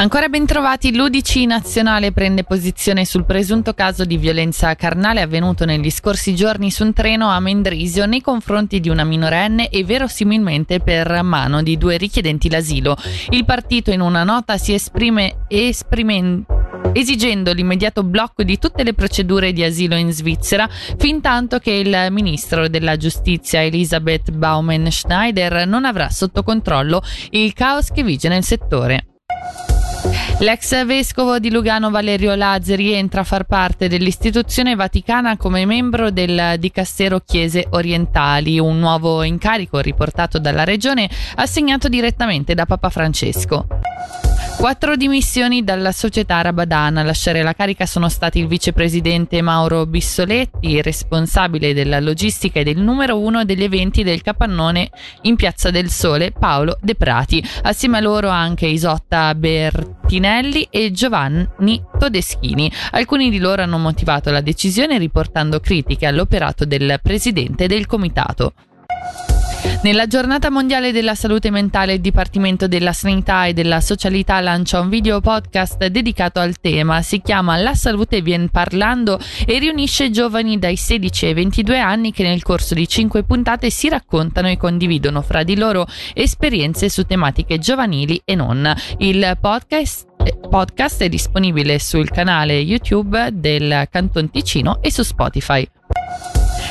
Ancora ben trovati, l'UDC nazionale prende posizione sul presunto caso di violenza carnale avvenuto negli scorsi giorni su un treno a Mendrisio nei confronti di una minorenne e verosimilmente per mano di due richiedenti l'asilo. Il partito in una nota si esprime esprimendo esigendo l'immediato blocco di tutte le procedure di asilo in Svizzera, fin tanto che il ministro della giustizia Elisabeth Baumann-Schneider non avrà sotto controllo il caos che vige nel settore. L'ex vescovo di Lugano Valerio Lazzari entra a far parte dell'istituzione vaticana come membro del Dicastero Chiese Orientali, un nuovo incarico riportato dalla regione assegnato direttamente da Papa Francesco. Quattro dimissioni dalla società Rabadana. A lasciare la carica sono stati il vicepresidente Mauro Bissoletti, responsabile della logistica e del numero uno degli eventi del capannone in Piazza del Sole, Paolo De Prati. Assieme a loro anche Isotta Bertinelli e Giovanni Todeschini. Alcuni di loro hanno motivato la decisione riportando critiche all'operato del presidente del comitato. Nella giornata mondiale della salute mentale il Dipartimento della Sanità e della Socialità lancia un video podcast dedicato al tema. Si chiama La salute vien parlando e riunisce giovani dai 16 ai 22 anni che nel corso di 5 puntate si raccontano e condividono fra di loro esperienze su tematiche giovanili e non. Il podcast podcast è disponibile sul canale YouTube del Canton Ticino e su Spotify.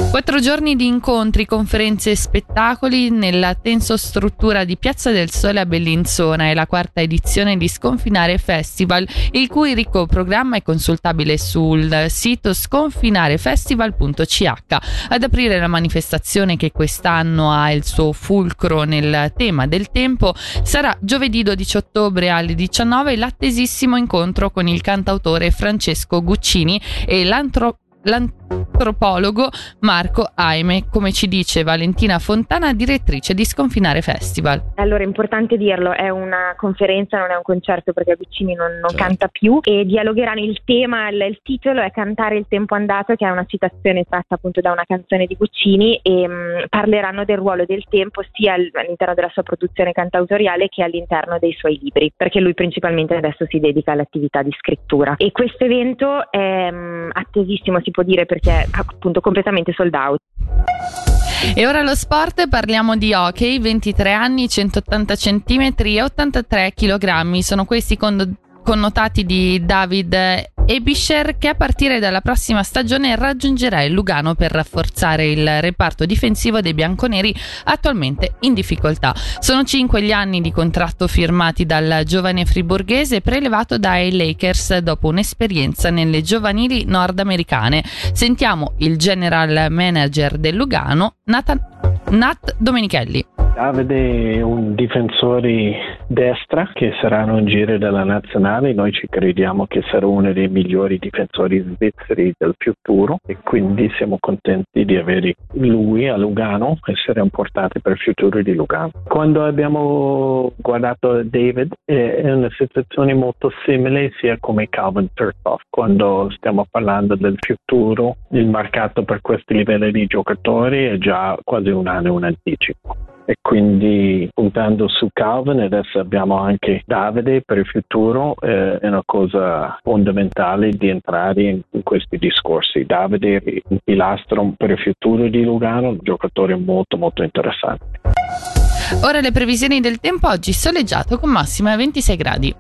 Quattro giorni di incontri, conferenze e spettacoli nella tensostruttura di Piazza del Sole a Bellinzona è la quarta edizione di Sconfinare Festival, il cui ricco programma è consultabile sul sito sconfinarefestival.ch. Ad aprire la manifestazione che quest'anno ha il suo fulcro nel tema del tempo sarà giovedì 12 ottobre alle 19 l'attesissimo incontro con il cantautore Francesco Guccini e l'antropologo l'antropologo Marco Aime, come ci dice Valentina Fontana, direttrice di Sconfinare Festival. Allora, è importante dirlo, è una conferenza, non è un concerto perché Guccini non, non certo. canta più e dialogheranno il tema, il, il, titolo è Cantare il tempo andato, che è una citazione tratta appunto da una canzone di Guccini e mh, mm, parleranno del ruolo del tempo sia all'interno della sua produzione cantautoriale che all'interno dei suoi libri, perché lui principalmente adesso si dedica all'attività di scrittura. E questo evento è mh, mm, attesissimo, si può dire, perché appunto completamente sold out. E ora lo sport, parliamo di hockey, 23 anni, 180 cm e 83 kg. Sono questi con connotati di David Ebischer che a partire dalla prossima stagione raggiungerà il Lugano per rafforzare il reparto difensivo dei bianconeri attualmente in difficoltà. Sono cinque gli anni di contratto firmati dal giovane friburghese prelevato dai Lakers dopo un'esperienza nelle giovanili nordamericane. Sentiamo il general manager del Lugano, Nathan, Nat Domenichelli. Davide è un difensore destra che saranno in giro della nazionale, noi ci crediamo che sarà uno dei migliori difensori svizzeri del futuro e quindi siamo contenti di avere lui a Lugano, essere importante per il futuro di Lugano. Quando abbiamo guardato David è una situazione molto simile sia come Calvin Turkoff, quando stiamo parlando del futuro, il mercato per questi livelli di giocatori è già quasi un anno in anticipo e quindi puntando su Calvin adesso abbiamo anche Davide per il futuro eh, è una cosa fondamentale di entrare in, in questi discorsi. Davide è un pilastro per il futuro di Lugano, un giocatore molto molto interessante. Ora le previsioni del tempo oggi soleggiato con massima 26 gradi.